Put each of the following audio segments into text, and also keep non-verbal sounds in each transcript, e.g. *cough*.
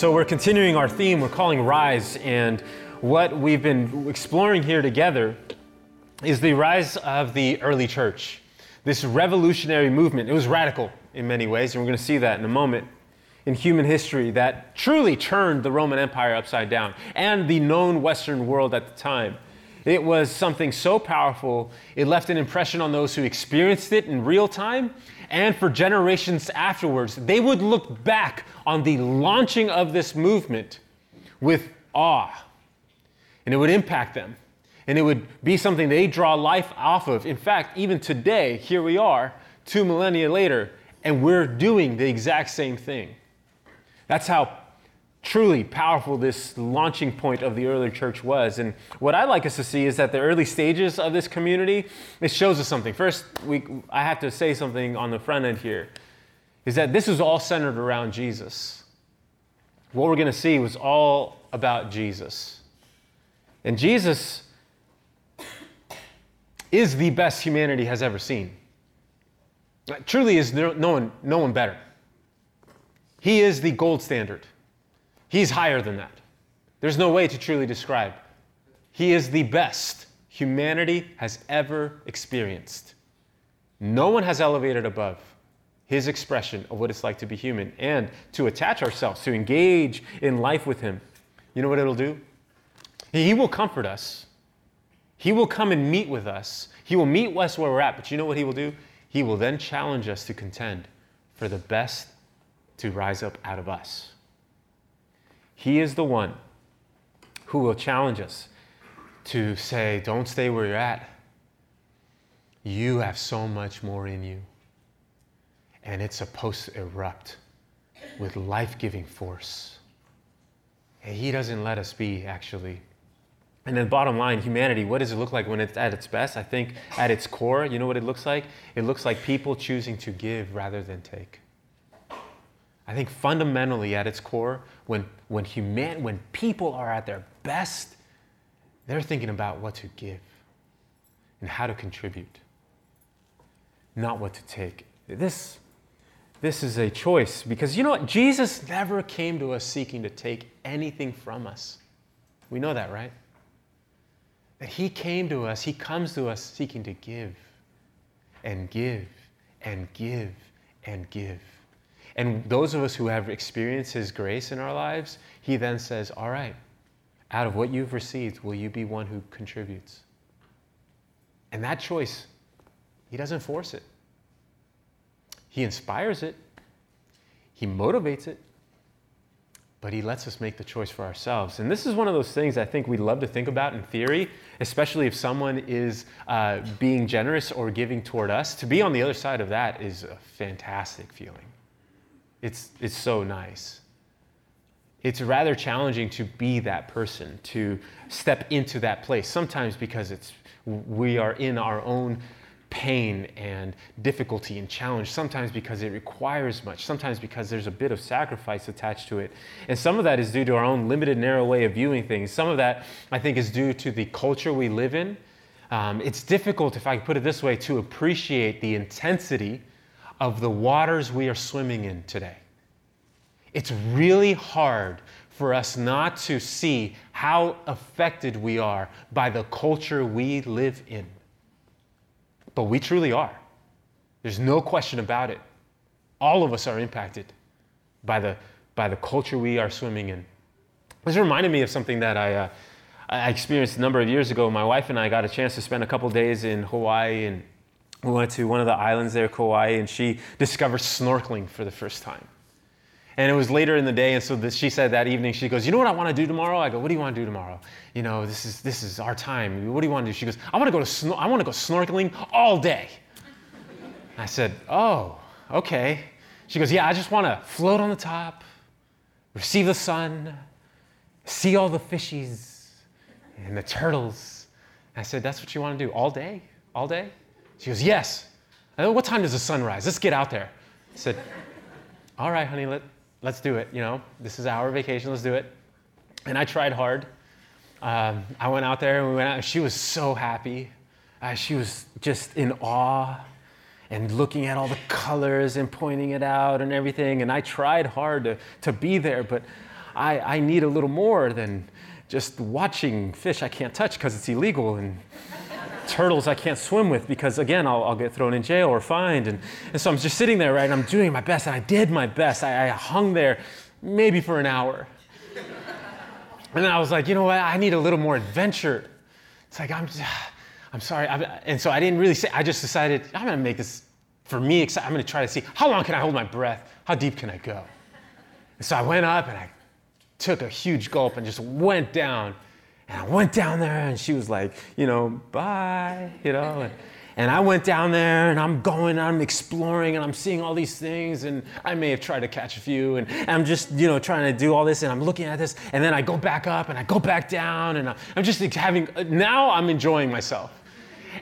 So, we're continuing our theme we're calling Rise, and what we've been exploring here together is the rise of the early church. This revolutionary movement. It was radical in many ways, and we're going to see that in a moment in human history that truly turned the Roman Empire upside down and the known Western world at the time. It was something so powerful, it left an impression on those who experienced it in real time and for generations afterwards. They would look back on the launching of this movement with awe, and it would impact them. And it would be something they draw life off of. In fact, even today, here we are, two millennia later, and we're doing the exact same thing. That's how truly powerful this launching point of the early church was. And what I'd like us to see is that the early stages of this community, it shows us something. First, we, I have to say something on the front end here, is that this is all centered around Jesus. What we're going to see was all about Jesus. And Jesus is the best humanity has ever seen. Truly is no, no one, no one better. He is the gold standard. He's higher than that. There's no way to truly describe. He is the best humanity has ever experienced. No one has elevated above his expression of what it's like to be human and to attach ourselves, to engage in life with him. You know what it'll do? He will comfort us. He will come and meet with us. He will meet us where we're at, but you know what he will do? He will then challenge us to contend for the best to rise up out of us. He is the one who will challenge us to say, don't stay where you're at. You have so much more in you. And it's supposed to erupt with life giving force. And he doesn't let us be, actually. And then, bottom line, humanity, what does it look like when it's at its best? I think at its core, you know what it looks like? It looks like people choosing to give rather than take. I think fundamentally at its core, when, when, human, when people are at their best, they're thinking about what to give and how to contribute, not what to take. This, this is a choice because you know what? Jesus never came to us seeking to take anything from us. We know that, right? That He came to us, He comes to us seeking to give and give and give and give. And those of us who have experienced His grace in our lives, He then says, All right, out of what you've received, will you be one who contributes? And that choice, He doesn't force it, He inspires it, He motivates it, but He lets us make the choice for ourselves. And this is one of those things I think we love to think about in theory, especially if someone is uh, being generous or giving toward us. To be on the other side of that is a fantastic feeling. It's, it's so nice. It's rather challenging to be that person, to step into that place, sometimes because it's, we are in our own pain and difficulty and challenge, sometimes because it requires much, sometimes because there's a bit of sacrifice attached to it. And some of that is due to our own limited, narrow way of viewing things. Some of that, I think, is due to the culture we live in. Um, it's difficult, if I put it this way, to appreciate the intensity of the waters we are swimming in today. It's really hard for us not to see how affected we are by the culture we live in. But we truly are. There's no question about it. All of us are impacted by the, by the culture we are swimming in. This reminded me of something that I, uh, I experienced a number of years ago. My wife and I got a chance to spend a couple days in Hawaii and we went to one of the islands there, Kauai, and she discovered snorkeling for the first time. And it was later in the day, and so she said that evening, she goes, "You know what I want to do tomorrow?" I go, "What do you want to do tomorrow? You know, this is this is our time. What do you want to do?" She goes, "I want to go to snor- I want to go snorkeling all day." I said, "Oh, okay." She goes, "Yeah, I just want to float on the top, receive the sun, see all the fishies and the turtles." I said, "That's what you want to do all day, all day?" She goes, Yes. I go, What time does the sun rise? Let's get out there. I said, All right, honey, let, let's do it. You know, this is our vacation, let's do it. And I tried hard. Um, I went out there and we went out, and she was so happy. Uh, she was just in awe and looking at all the colors and pointing it out and everything. And I tried hard to, to be there, but I, I need a little more than just watching fish I can't touch because it's illegal and turtles I can't swim with because, again, I'll, I'll, get thrown in jail or fined. And, and so I'm just sitting there, right? And I'm doing my best, and I did my best. I, I hung there maybe for an hour. And then I was like, you know what? I need a little more adventure. It's like, I'm, *sighs* I'm sorry. I'm, and so I didn't really say, I just decided, I'm going to make this, for me, I'm going to try to see how long can I hold my breath? How deep can I go? And so I went up and I took a huge gulp and just went down. And I went down there and she was like, you know, bye, you know. And, and I went down there and I'm going, I'm exploring and I'm seeing all these things. And I may have tried to catch a few. And I'm just, you know, trying to do all this and I'm looking at this. And then I go back up and I go back down. And I'm just having, now I'm enjoying myself.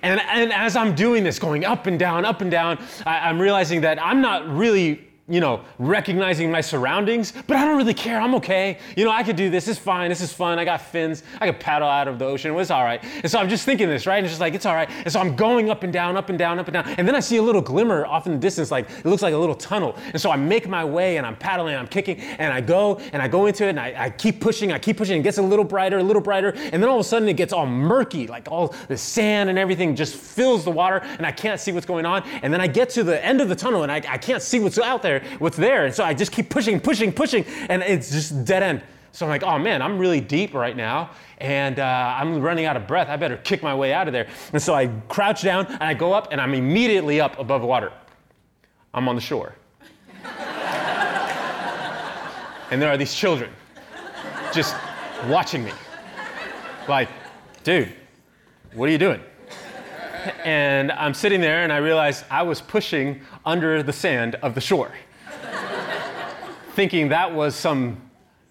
And, and as I'm doing this, going up and down, up and down, I, I'm realizing that I'm not really you know, recognizing my surroundings, but I don't really care. I'm okay. You know, I could do this. It's fine. This is fun. I got fins. I could paddle out of the ocean. It's all right. And so I'm just thinking this, right? And just like, it's all right. And so I'm going up and down, up and down, up and down. And then I see a little glimmer off in the distance, like it looks like a little tunnel. And so I make my way and I'm paddling, and I'm kicking, and I go and I go into it and I, I keep pushing, I keep pushing. It gets a little brighter, a little brighter. And then all of a sudden it gets all murky, like all the sand and everything just fills the water and I can't see what's going on. And then I get to the end of the tunnel and I, I can't see what's out there, what's there. And so I just keep pushing, pushing, pushing, and it's just dead end. So I'm like, oh man, I'm really deep right now, and uh, I'm running out of breath. I better kick my way out of there. And so I crouch down and I go up, and I'm immediately up above water. I'm on the shore. *laughs* and there are these children just watching me. Like, dude, what are you doing? And I'm sitting there and I realize I was pushing under the sand of the shore thinking that was some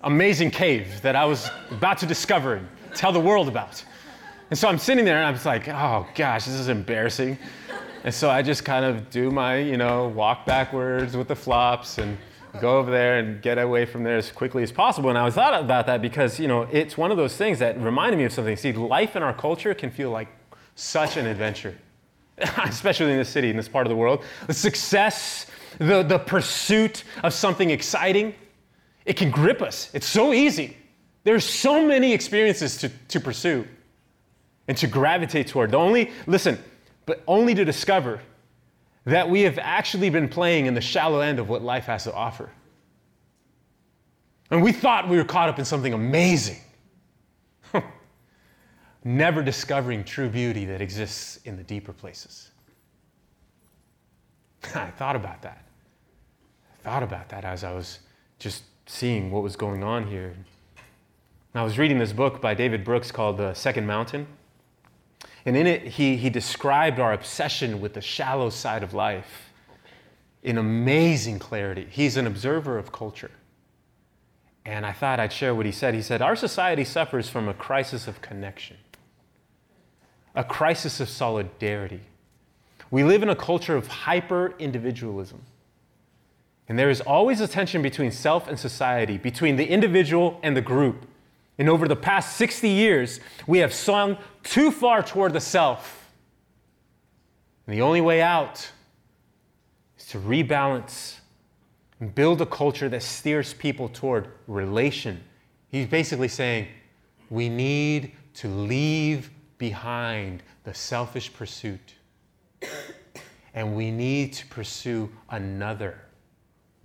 amazing cave that I was about to discover and tell the world about. And so I'm sitting there and I'm just like, oh gosh, this is embarrassing. And so I just kind of do my, you know, walk backwards with the flops and go over there and get away from there as quickly as possible. And I was thought about that because, you know, it's one of those things that reminded me of something. See, life in our culture can feel like such an adventure, *laughs* especially in this city, in this part of the world. The success the, the pursuit of something exciting, it can grip us. It's so easy. There's so many experiences to, to pursue and to gravitate toward. The only, listen, but only to discover that we have actually been playing in the shallow end of what life has to offer. And we thought we were caught up in something amazing, *laughs* never discovering true beauty that exists in the deeper places. *laughs* I thought about that thought about that as I was just seeing what was going on here. And I was reading this book by David Brooks called The Second Mountain. And in it, he, he described our obsession with the shallow side of life in amazing clarity. He's an observer of culture. And I thought I'd share what he said. He said, Our society suffers from a crisis of connection, a crisis of solidarity. We live in a culture of hyper individualism. And there is always a tension between self and society, between the individual and the group. And over the past 60 years, we have swung too far toward the self. And the only way out is to rebalance and build a culture that steers people toward relation. He's basically saying we need to leave behind the selfish pursuit and we need to pursue another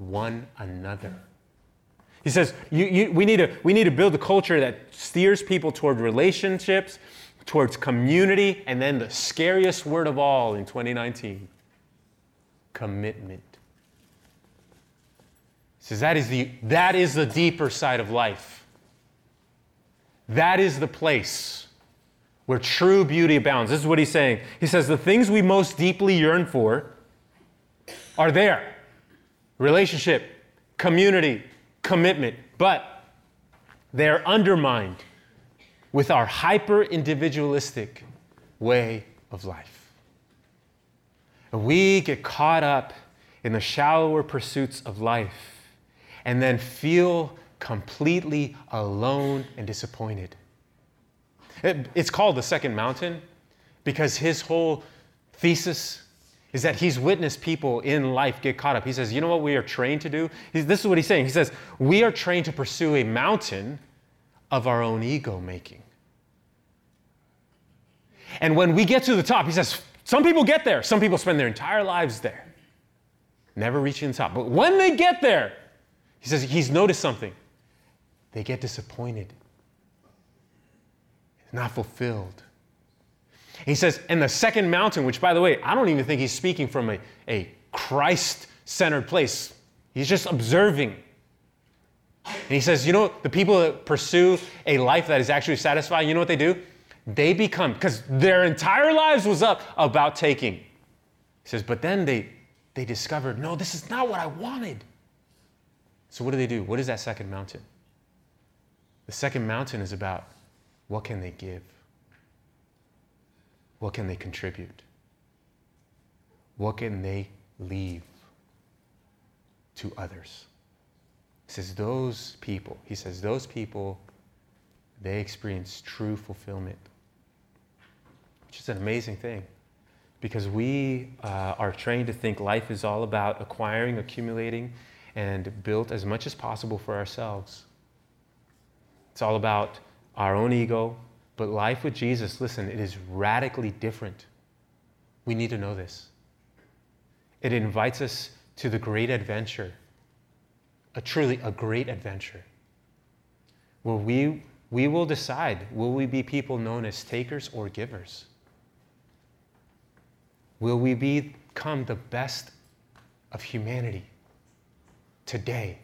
one another. He says you, you, we, need to, we need to build a culture that steers people toward relationships, towards community, and then the scariest word of all in 2019 commitment. He says that is, the, that is the deeper side of life. That is the place where true beauty abounds. This is what he's saying. He says the things we most deeply yearn for are there relationship, community, commitment, but they're undermined with our hyper individualistic way of life. And we get caught up in the shallower pursuits of life and then feel completely alone and disappointed. It, it's called the second mountain because his whole thesis is that he's witnessed people in life get caught up. He says, You know what we are trained to do? This is what he's saying. He says, We are trained to pursue a mountain of our own ego making. And when we get to the top, he says, Some people get there, some people spend their entire lives there, never reaching the top. But when they get there, he says, He's noticed something. They get disappointed, it's not fulfilled he says, and the second mountain, which by the way, I don't even think he's speaking from a, a Christ centered place. He's just observing. And he says, you know, the people that pursue a life that is actually satisfying, you know what they do? They become, because their entire lives was up about taking. He says, but then they, they discovered, no, this is not what I wanted. So what do they do? What is that second mountain? The second mountain is about what can they give? What can they contribute? What can they leave to others? He says, those people, he says, those people, they experience true fulfillment, which is an amazing thing because we uh, are trained to think life is all about acquiring, accumulating, and built as much as possible for ourselves. It's all about our own ego, but life with Jesus, listen, it is radically different. We need to know this. It invites us to the great adventure, a truly a great adventure, where we, we will decide will we be people known as takers or givers? Will we become the best of humanity today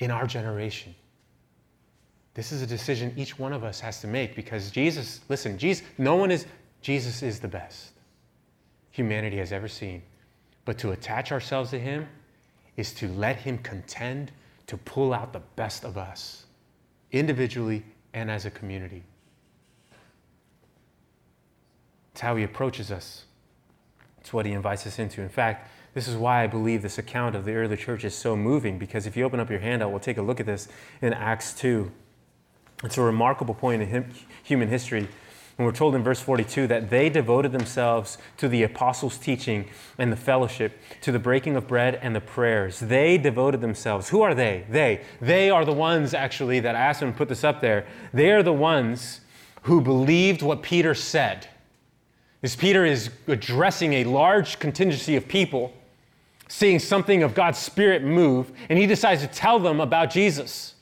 in our generation? This is a decision each one of us has to make because Jesus, listen, Jesus, no one is, Jesus is the best humanity has ever seen. But to attach ourselves to Him is to let Him contend to pull out the best of us, individually and as a community. It's how He approaches us, it's what He invites us into. In fact, this is why I believe this account of the early church is so moving because if you open up your handout, we'll take a look at this in Acts 2. It's a remarkable point in human history. And we're told in verse 42 that they devoted themselves to the apostles' teaching and the fellowship, to the breaking of bread and the prayers. They devoted themselves. Who are they? They. They are the ones, actually, that I asked them to put this up there. They are the ones who believed what Peter said. As Peter is addressing a large contingency of people, seeing something of God's Spirit move, and he decides to tell them about Jesus.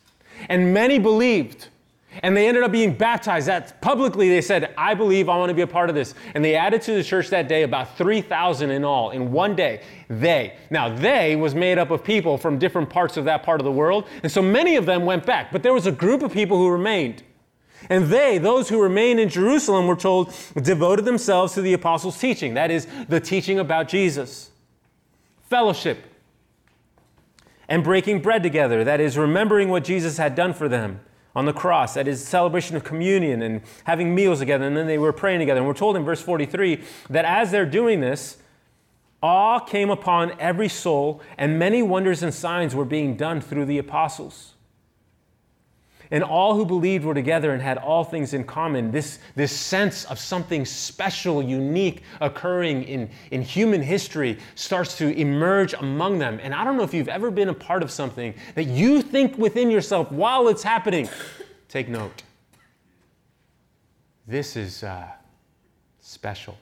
And many believed. And they ended up being baptized. That publicly they said, I believe I want to be a part of this. And they added to the church that day about 3,000 in all in one day. They. Now, they was made up of people from different parts of that part of the world. And so many of them went back. But there was a group of people who remained. And they, those who remained in Jerusalem, were told, devoted themselves to the apostles' teaching. That is, the teaching about Jesus. Fellowship. And breaking bread together. That is, remembering what Jesus had done for them on the cross at his celebration of communion and having meals together, and then they were praying together. And we're told in verse 43 that as they're doing this, awe came upon every soul, and many wonders and signs were being done through the apostles. And all who believed were together and had all things in common. This, this sense of something special, unique occurring in, in human history starts to emerge among them. And I don't know if you've ever been a part of something that you think within yourself while it's happening. Take note. This is uh, special.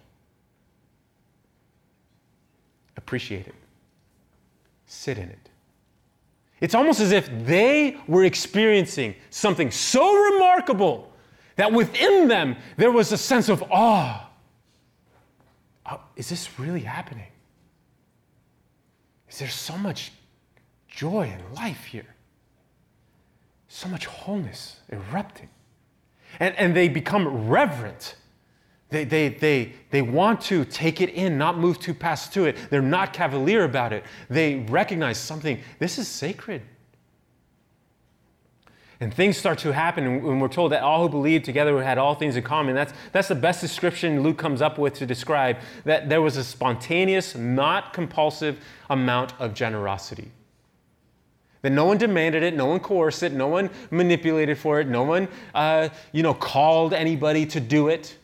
Appreciate it. Sit in it. It's almost as if they were experiencing something so remarkable that within them there was a sense of awe. Oh, is this really happening? Is there so much joy and life here? So much wholeness erupting. And, and they become reverent they, they, they, they want to take it in, not move too fast to it. They're not cavalier about it. They recognize something, this is sacred. And things start to happen, and we're told that all who believed together had all things in common. That's, that's the best description Luke comes up with to describe that there was a spontaneous, not compulsive amount of generosity. That no one demanded it, no one coerced it, no one manipulated for it, no one uh, you know, called anybody to do it.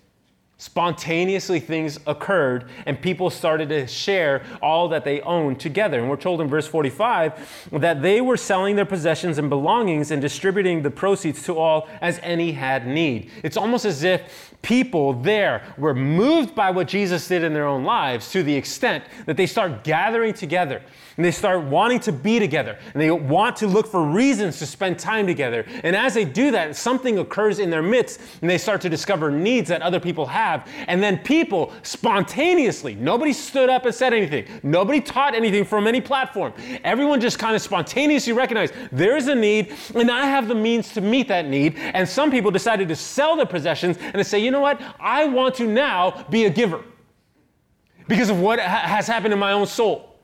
Spontaneously, things occurred, and people started to share all that they owned together. And we're told in verse 45 that they were selling their possessions and belongings and distributing the proceeds to all as any had need. It's almost as if people there were moved by what Jesus did in their own lives to the extent that they start gathering together and they start wanting to be together and they want to look for reasons to spend time together. And as they do that, something occurs in their midst and they start to discover needs that other people have. And then people spontaneously, nobody stood up and said anything, nobody taught anything from any platform. Everyone just kind of spontaneously recognized there is a need and I have the means to meet that need. And some people decided to sell their possessions and to say, you know what, I want to now be a giver because of what ha- has happened in my own soul.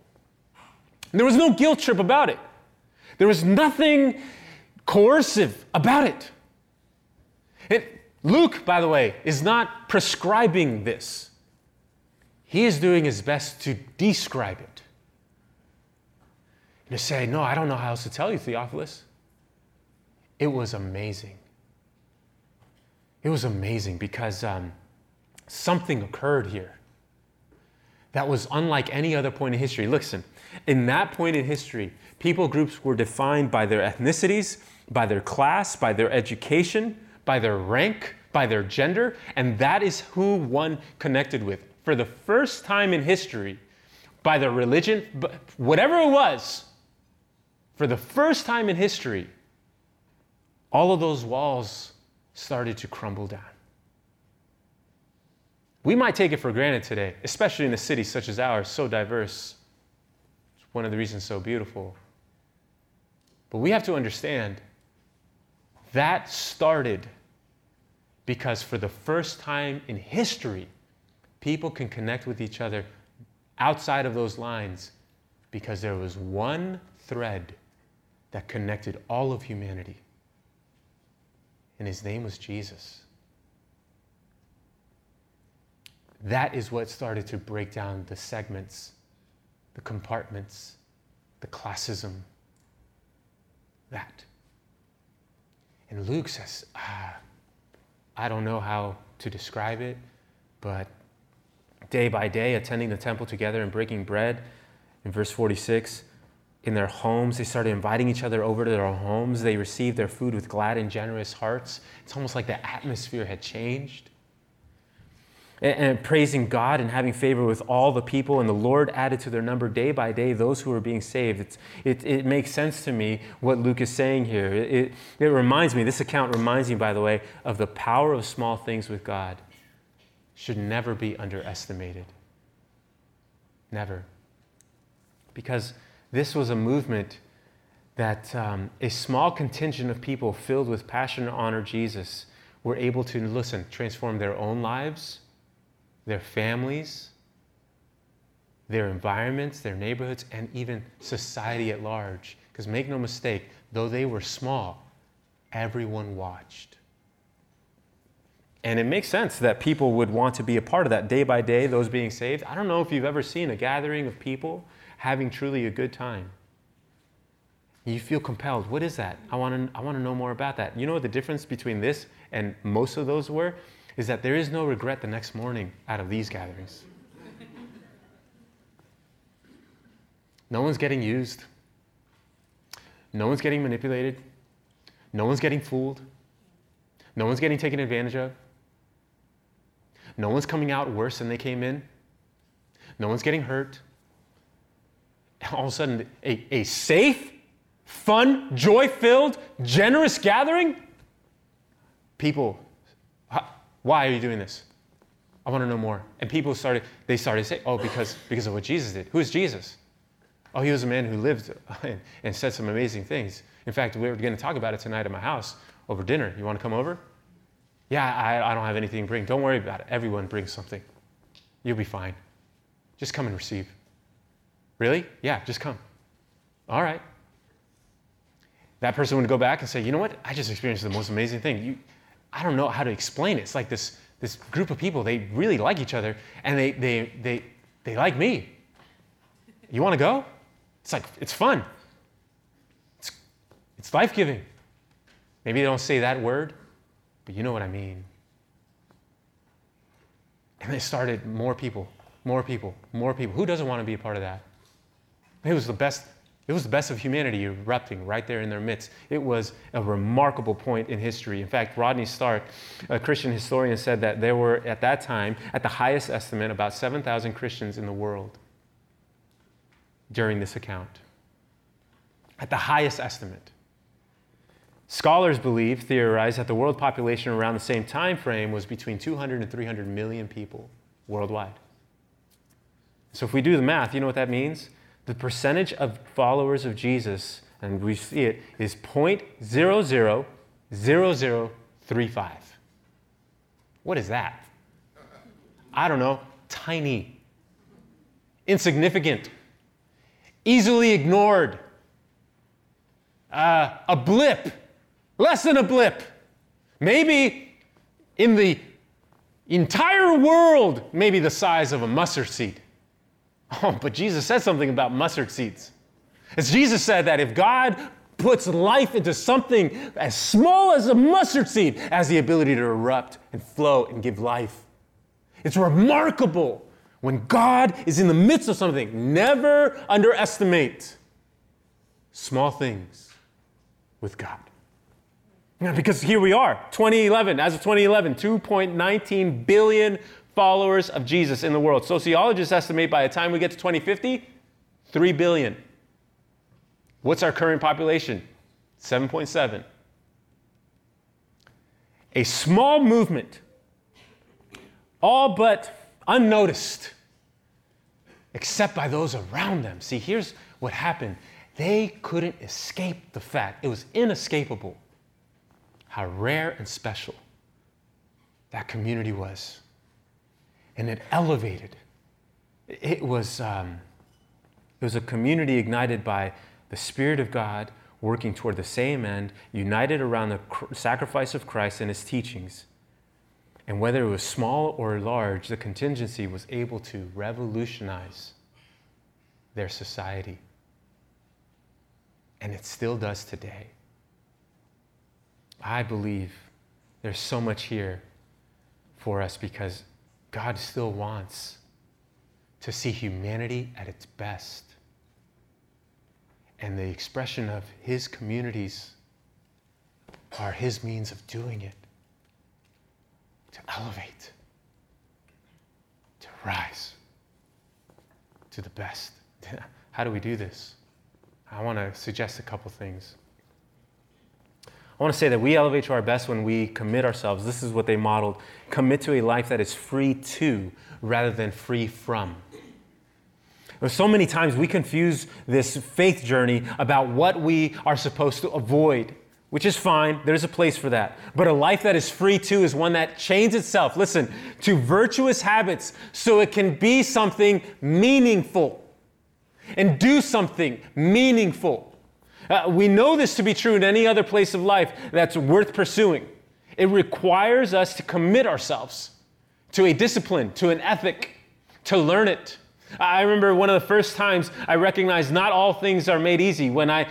There was no guilt trip about it. There was nothing coercive about it. Luke, by the way, is not prescribing this. He is doing his best to describe it. And to say, no, I don't know how else to tell you, Theophilus. It was amazing. It was amazing because um, something occurred here that was unlike any other point in history. Listen, in that point in history, people groups were defined by their ethnicities, by their class, by their education, by their rank, by their gender, and that is who one connected with. For the first time in history, by their religion, whatever it was, for the first time in history, all of those walls started to crumble down. We might take it for granted today, especially in a city such as ours, so diverse It's one of the reasons so beautiful. But we have to understand that started because for the first time in history, people can connect with each other outside of those lines because there was one thread that connected all of humanity. And his name was Jesus. That is what started to break down the segments the compartments, the classism, that. And Luke says, ah, I don't know how to describe it, but day by day, attending the temple together and breaking bread, in verse 46, in their homes, they started inviting each other over to their homes. They received their food with glad and generous hearts. It's almost like the atmosphere had changed and, praising God and having favor with all the people, and the Lord added to their number day by day those who were being saved. It's, it, it makes sense to me what Luke is saying here. It, it, it reminds me, this account reminds me, by the way, of the power of small things with God. Should never be underestimated. Never. Because this was a movement that um, a small contingent of people filled with passion to honor Jesus were able to, listen, transform their own lives their families, their environments, their neighborhoods, and even society at large. Because make no mistake, though they were small, everyone watched. And it makes sense that people would want to be a part of that day by day, those being saved. I don't know if you've ever seen a gathering of people having truly a good time. You feel compelled. What is that? I want to, I want to know more about that. You know what the difference between this and most of those were? Is that there is no regret the next morning out of these gatherings. No one's getting used. No one's getting manipulated. No one's getting fooled. No one's getting taken advantage of. No one's coming out worse than they came in. No one's getting hurt. All of a sudden, a, a safe, fun, joy filled, generous gathering. People why are you doing this? I want to know more. And people started, they started to say, oh, because, because of what Jesus did. Who is Jesus? Oh, he was a man who lived *laughs* and, and said some amazing things. In fact, we are going to talk about it tonight at my house over dinner. You want to come over? Yeah, I, I don't have anything to bring. Don't worry about it. Everyone brings something. You'll be fine. Just come and receive. Really? Yeah, just come. All right. That person would go back and say, you know what? I just experienced the most amazing thing. You, I don't know how to explain it. It's like this, this group of people, they really like each other and they, they, they, they like me. You want to go? It's like, it's fun. It's, it's life giving. Maybe they don't say that word, but you know what I mean. And they started more people, more people, more people. Who doesn't want to be a part of that? It was the best. It was the best of humanity erupting right there in their midst. It was a remarkable point in history. In fact, Rodney Stark, a Christian historian, said that there were, at that time, at the highest estimate, about 7,000 Christians in the world during this account. At the highest estimate. Scholars believe, theorize, that the world population around the same time frame was between 200 and 300 million people worldwide. So if we do the math, you know what that means? The percentage of followers of Jesus, and we see it, is 0.000035. What is that? I don't know. Tiny. Insignificant. Easily ignored. Uh, a blip less than a blip. Maybe in the entire world, maybe the size of a mustard seed. *laughs* Oh, but Jesus said something about mustard seeds. As Jesus said that if God puts life into something as small as a mustard seed, has the ability to erupt and flow and give life. It's remarkable when God is in the midst of something. Never underestimate small things with God. Because here we are, 2011, as of 2011, 2.19 billion followers of Jesus in the world. Sociologists estimate by the time we get to 2050, 3 billion. What's our current population? 7.7. A small movement, all but unnoticed, except by those around them. See, here's what happened they couldn't escape the fact, it was inescapable how rare and special that community was. And it elevated. It was, um, it was a community ignited by the Spirit of God working toward the same end, united around the cr- sacrifice of Christ and his teachings. And whether it was small or large, the contingency was able to revolutionize their society. And it still does today. I believe there's so much here for us because God still wants to see humanity at its best. And the expression of His communities are His means of doing it to elevate, to rise to the best. *laughs* How do we do this? I want to suggest a couple things. I want to say that we elevate to our best when we commit ourselves. This is what they modeled commit to a life that is free to rather than free from. So many times we confuse this faith journey about what we are supposed to avoid, which is fine. There's a place for that. But a life that is free to is one that chains itself, listen, to virtuous habits so it can be something meaningful and do something meaningful. Uh, we know this to be true in any other place of life that's worth pursuing. It requires us to commit ourselves to a discipline, to an ethic, to learn it. I remember one of the first times I recognized not all things are made easy when I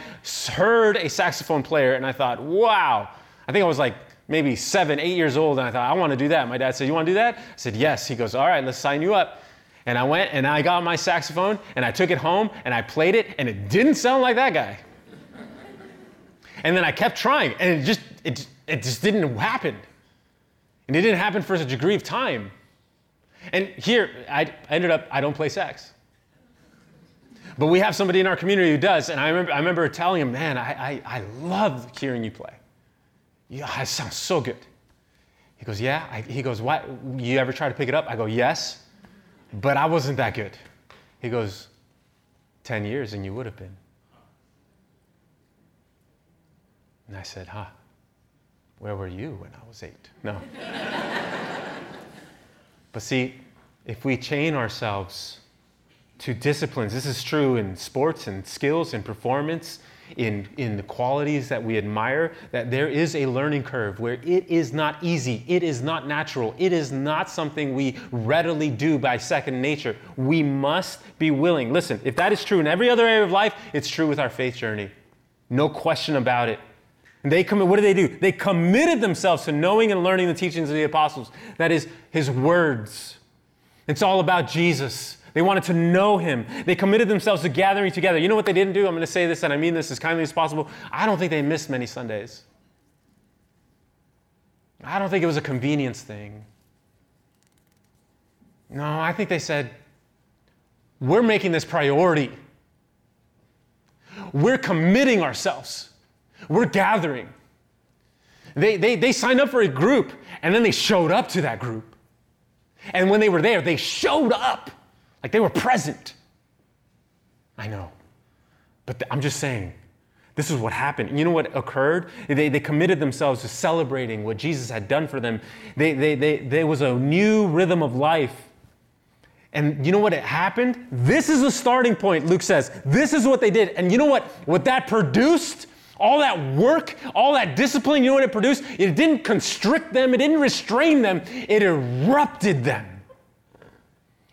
heard a saxophone player and I thought, wow. I think I was like maybe seven, eight years old, and I thought, I want to do that. My dad said, You want to do that? I said, Yes. He goes, All right, let's sign you up. And I went and I got my saxophone and I took it home and I played it, and it didn't sound like that guy. And then I kept trying, and it just it, it just didn't happen. And it didn't happen for a degree of time. And here, I ended up, I don't play sax. But we have somebody in our community who does, and I remember, I remember telling him, man, I, I, I love hearing you play. Yeah, it sounds so good. He goes, yeah. I, he goes, what? You ever try to pick it up? I go, yes, but I wasn't that good. He goes, 10 years and you would have been. And I said, Huh, where were you when I was eight? No. *laughs* but see, if we chain ourselves to disciplines, this is true in sports and skills and performance, in, in the qualities that we admire, that there is a learning curve where it is not easy, it is not natural, it is not something we readily do by second nature. We must be willing. Listen, if that is true in every other area of life, it's true with our faith journey. No question about it. They commit, what did they do? They committed themselves to knowing and learning the teachings of the apostles. That is, his words, It's all about Jesus. They wanted to know him. They committed themselves to gathering together. You know what they didn't do? I'm going to say this, and I mean this as kindly as possible. I don't think they missed many Sundays. I don't think it was a convenience thing. No, I think they said, we're making this priority. We're committing ourselves. We're gathering. They, they, they signed up for a group and then they showed up to that group. And when they were there, they showed up like they were present. I know. But I'm just saying, this is what happened. You know what occurred? They, they committed themselves to celebrating what Jesus had done for them. They, they, they, there was a new rhythm of life. And you know what it happened? This is the starting point, Luke says. This is what they did. And you know what? What that produced? All that work, all that discipline, you know what it produced? It didn't constrict them, it didn't restrain them, it erupted them.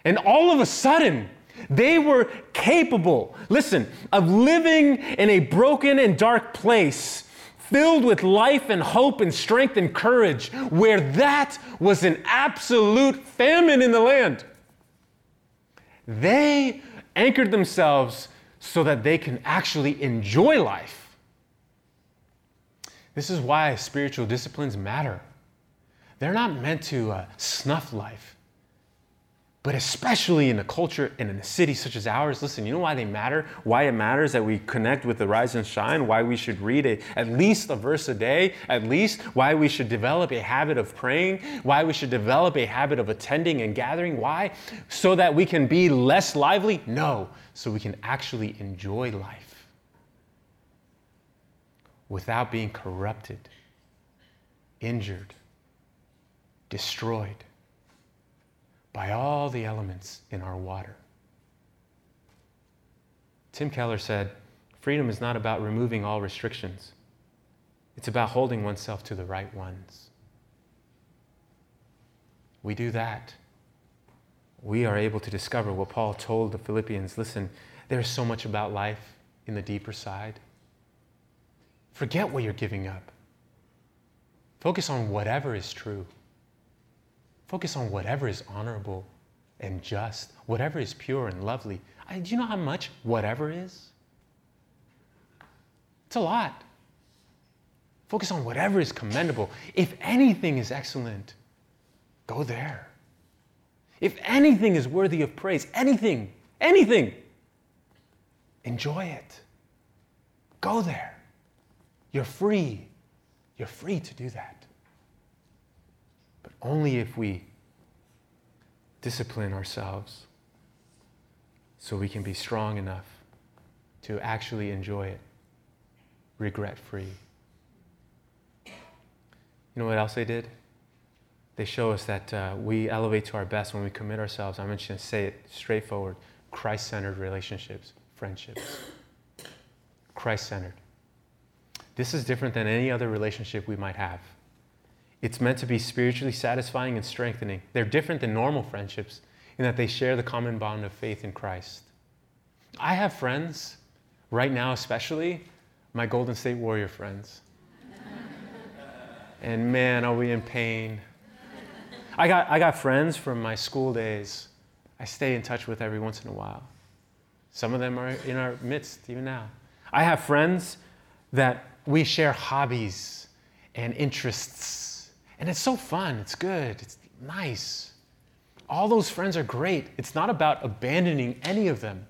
And all of a sudden, they were capable, listen, of living in a broken and dark place filled with life and hope and strength and courage, where that was an absolute famine in the land. They anchored themselves so that they can actually enjoy life. This is why spiritual disciplines matter. They're not meant to uh, snuff life. But especially in a culture and in a city such as ours, listen, you know why they matter? Why it matters that we connect with the rise and shine? Why we should read a, at least a verse a day? At least why we should develop a habit of praying? Why we should develop a habit of attending and gathering? Why? So that we can be less lively? No, so we can actually enjoy life without being corrupted, injured, destroyed by all the elements in our water. Tim Keller said, Freedom is not about removing all restrictions, it's about holding oneself to the right ones. We do that. We are able to discover what Paul told the Philippians listen, there's so much about life in the deeper side. Forget what you're giving up. Focus on whatever is true. Focus on whatever is honorable and just, whatever is pure and lovely. I, do you know how much whatever is? It's a lot. Focus on whatever is commendable. If anything is excellent, go there. If anything is worthy of praise, anything, anything, enjoy it. Go there. You're free. You're free to do that But only if we discipline ourselves so we can be strong enough to actually enjoy it regret free. You know what else they did? They show us that uh, we elevate to our best when we commit ourselves. I'm just going to say it straightforward Christ centered relationships, friendships. Christ centered. This is different than any other relationship we might have. It's meant to be spiritually satisfying and strengthening. They're different than normal friendships in that they share the common bond of faith in Christ. I have friends, right now especially, my Golden State Warrior friends. *laughs* and man, are we in pain. I got, I got friends from my school days I stay in touch with every once in a while. Some of them are in our midst even now. I have friends that we share hobbies and interests and it's so fun, it's good, it's nice. All those friends are great. It's not about abandoning any of them.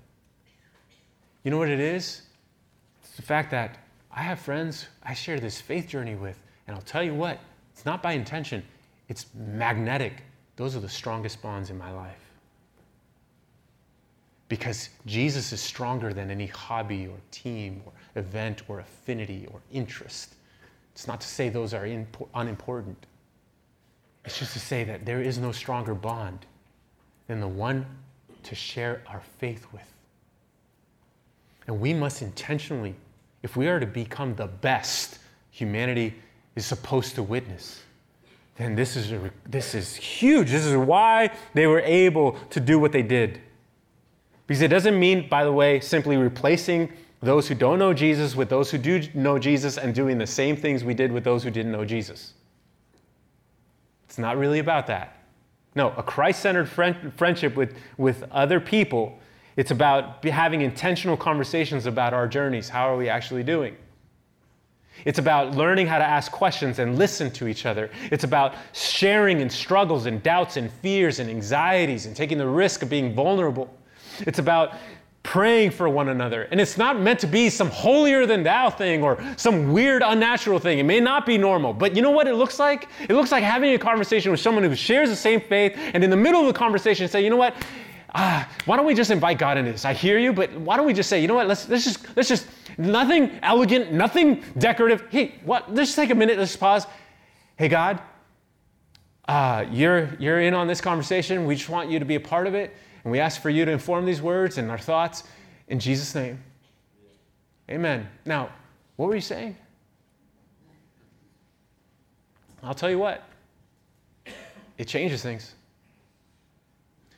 You know what it is? It's the fact that I have friends I share this faith journey with, and I'll tell you what, it's not by intention, it's magnetic. Those are the strongest bonds in my life. Because Jesus is stronger than any hobby or team or event or affinity or interest. It's not to say those are unimportant. It's just to say that there is no stronger bond than the one to share our faith with. And we must intentionally, if we are to become the best humanity is supposed to witness, then this is, a, this is huge. This is why they were able to do what they did. Because it doesn't mean, by the way, simply replacing those who don't know Jesus with those who do know Jesus and doing the same things we did with those who didn't know Jesus. It's not really about that. No, a Christ centered friend, friendship with, with other people. It's about having intentional conversations about our journeys. How are we actually doing? It's about learning how to ask questions and listen to each other. It's about sharing in struggles and doubts and fears and anxieties and taking the risk of being vulnerable. It's about praying for one another. And it's not meant to be some holier than thou thing or some weird, unnatural thing. It may not be normal, but you know what it looks like? It looks like having a conversation with someone who shares the same faith and in the middle of the conversation say, you know what? Ah, why don't we just invite God into this? I hear you, but why don't we just say, you know what? Let's let's just let's just nothing elegant, nothing decorative. Hey, what? Let's just take a minute. Let's pause. Hey, God, uh, you're you're in on this conversation. We just want you to be a part of it. And we ask for you to inform these words and our thoughts in Jesus' name. Amen. Now, what were you saying? I'll tell you what, it changes things.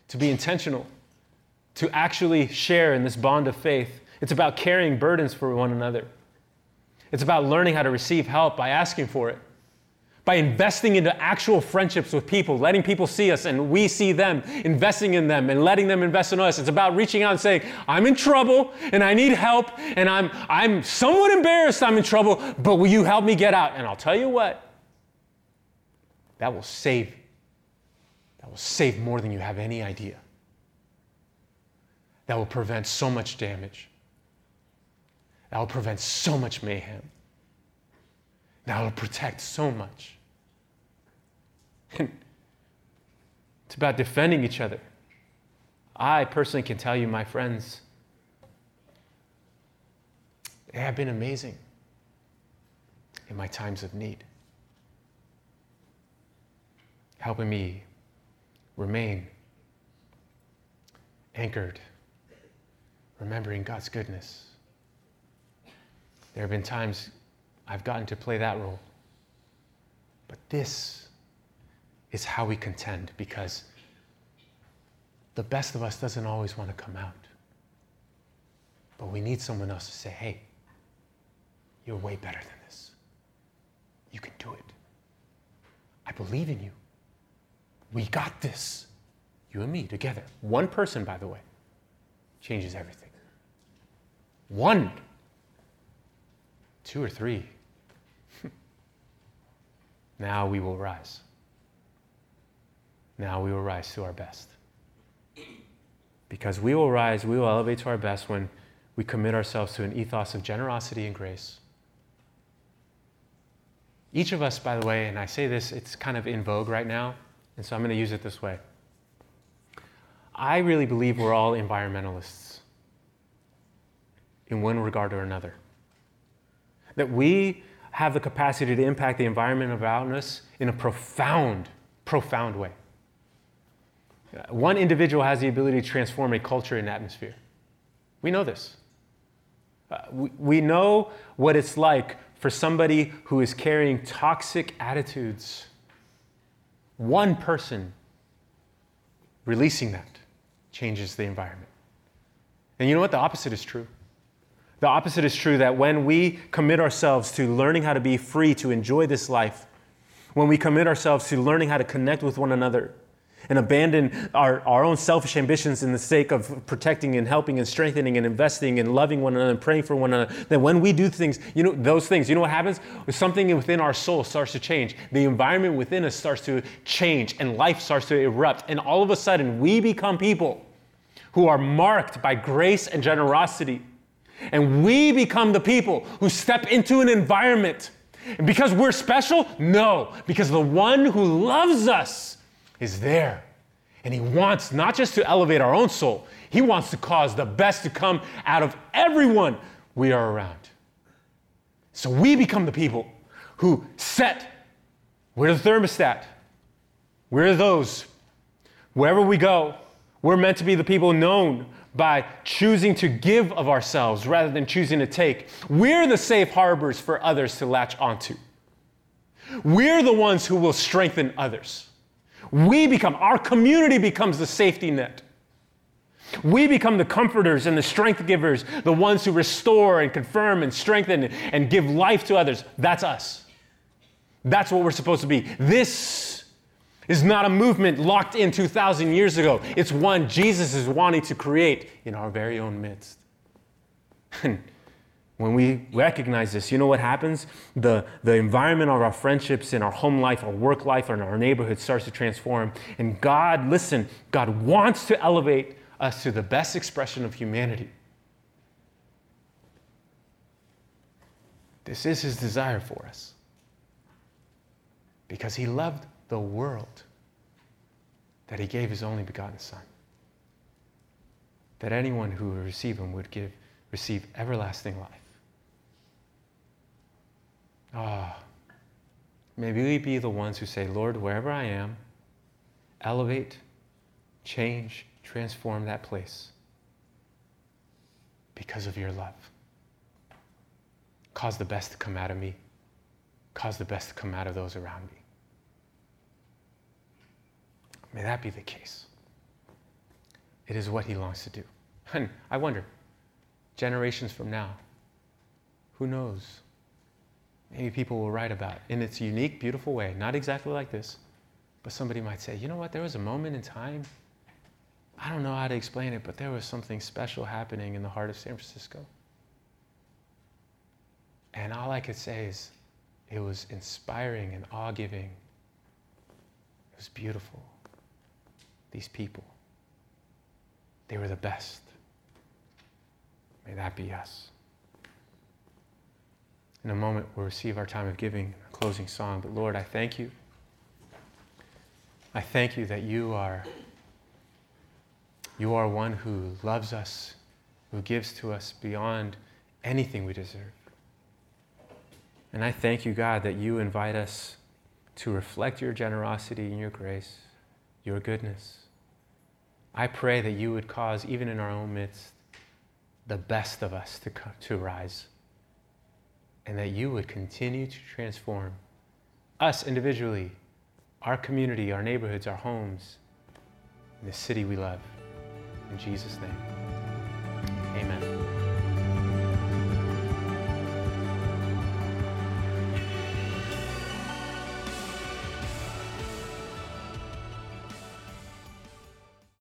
To be intentional, to actually share in this bond of faith. It's about carrying burdens for one another. It's about learning how to receive help by asking for it by investing into actual friendships with people, letting people see us and we see them, investing in them and letting them invest in us. It's about reaching out and saying, I'm in trouble and I need help and I'm, I'm somewhat embarrassed I'm in trouble, but will you help me get out? And I'll tell you what, that will save. That will save more than you have any idea. That will prevent so much damage. That will prevent so much mayhem. That will protect so much. It's about defending each other. I personally can tell you, my friends, they have been amazing in my times of need, helping me remain anchored, remembering God's goodness. There have been times I've gotten to play that role. But this is how we contend because the best of us doesn't always want to come out. But we need someone else to say, hey, you're way better than this. You can do it. I believe in you. We got this. You and me together. One person, by the way, changes everything. One. Two or three. *laughs* now we will rise now we will rise to our best. Because we will rise, we will elevate to our best when we commit ourselves to an ethos of generosity and grace. Each of us, by the way, and I say this, it's kind of in vogue right now, and so I'm going to use it this way. I really believe we're all environmentalists in one regard or another. That we have the capacity to impact the environment around us in a profound, profound way. One individual has the ability to transform a culture and atmosphere. We know this. Uh, we, we know what it's like for somebody who is carrying toxic attitudes. One person releasing that changes the environment. And you know what? The opposite is true. The opposite is true that when we commit ourselves to learning how to be free to enjoy this life, when we commit ourselves to learning how to connect with one another, and abandon our, our own selfish ambitions in the sake of protecting and helping and strengthening and investing and loving one another and praying for one another, then when we do things, you know, those things, you know what happens? Something within our soul starts to change. The environment within us starts to change and life starts to erupt. And all of a sudden, we become people who are marked by grace and generosity. And we become the people who step into an environment. And because we're special? No, because the one who loves us is there. And He wants not just to elevate our own soul, He wants to cause the best to come out of everyone we are around. So we become the people who set, we're the thermostat. We're those. Wherever we go, we're meant to be the people known by choosing to give of ourselves rather than choosing to take. We're the safe harbors for others to latch onto. We're the ones who will strengthen others. We become, our community becomes the safety net. We become the comforters and the strength givers, the ones who restore and confirm and strengthen and give life to others. That's us. That's what we're supposed to be. This is not a movement locked in 2,000 years ago. It's one Jesus is wanting to create in our very own midst. *laughs* When we recognize this, you know what happens? The, the environment of our friendships in our home life, our work life, and our neighborhood starts to transform. And God, listen, God wants to elevate us to the best expression of humanity. This is his desire for us. Because he loved the world that he gave his only begotten Son. That anyone who would receive him would give, receive everlasting life. Ah, oh, may we be the ones who say, Lord, wherever I am, elevate, change, transform that place because of your love. Cause the best to come out of me, cause the best to come out of those around me. May that be the case. It is what he longs to do. And I wonder, generations from now, who knows? Maybe people will write about in its unique, beautiful way, not exactly like this, but somebody might say, you know what, there was a moment in time, I don't know how to explain it, but there was something special happening in the heart of San Francisco. And all I could say is, it was inspiring and awe giving. It was beautiful these people. They were the best. May that be us. In a moment, we'll receive our time of giving, a closing song. But Lord, I thank you. I thank you that you are, you are one who loves us, who gives to us beyond anything we deserve. And I thank you, God, that you invite us to reflect your generosity and your grace your goodness. I pray that you would cause, even in our own midst, the best of us to, come, to rise. And that you would continue to transform us individually, our community, our neighborhoods, our homes, and the city we love. In Jesus' name, amen.